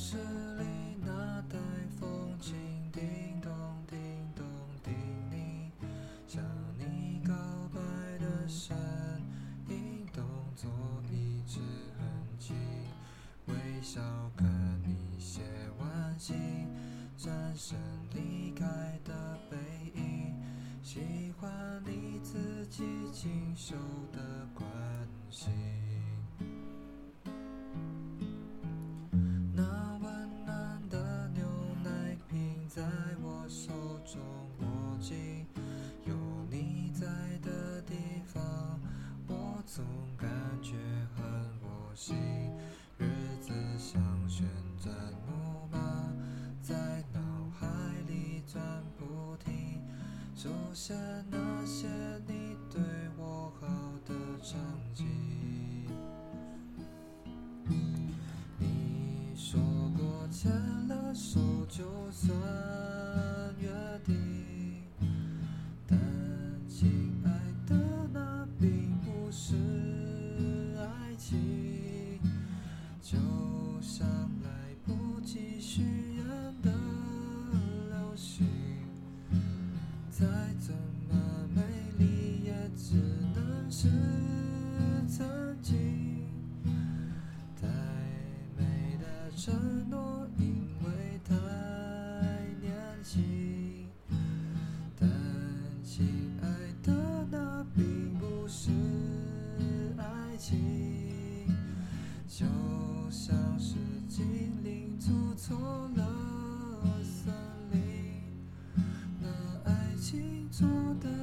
市里那带风琴，叮咚叮咚叮咛，向你告白的声音，动作一直很轻，微笑看你写完信，转身离开的背影，喜欢你自己亲手的关心。在我手中握紧，有你在的地方，我总感觉很窝心。日子像旋转木马，在脑海里转不停，出现那些你对我好的场景。你说过牵了手怎么美丽也只能是曾经。太美的承诺，因为太年轻。但亲爱的，那并不是爱情，就像是精灵做错了。做的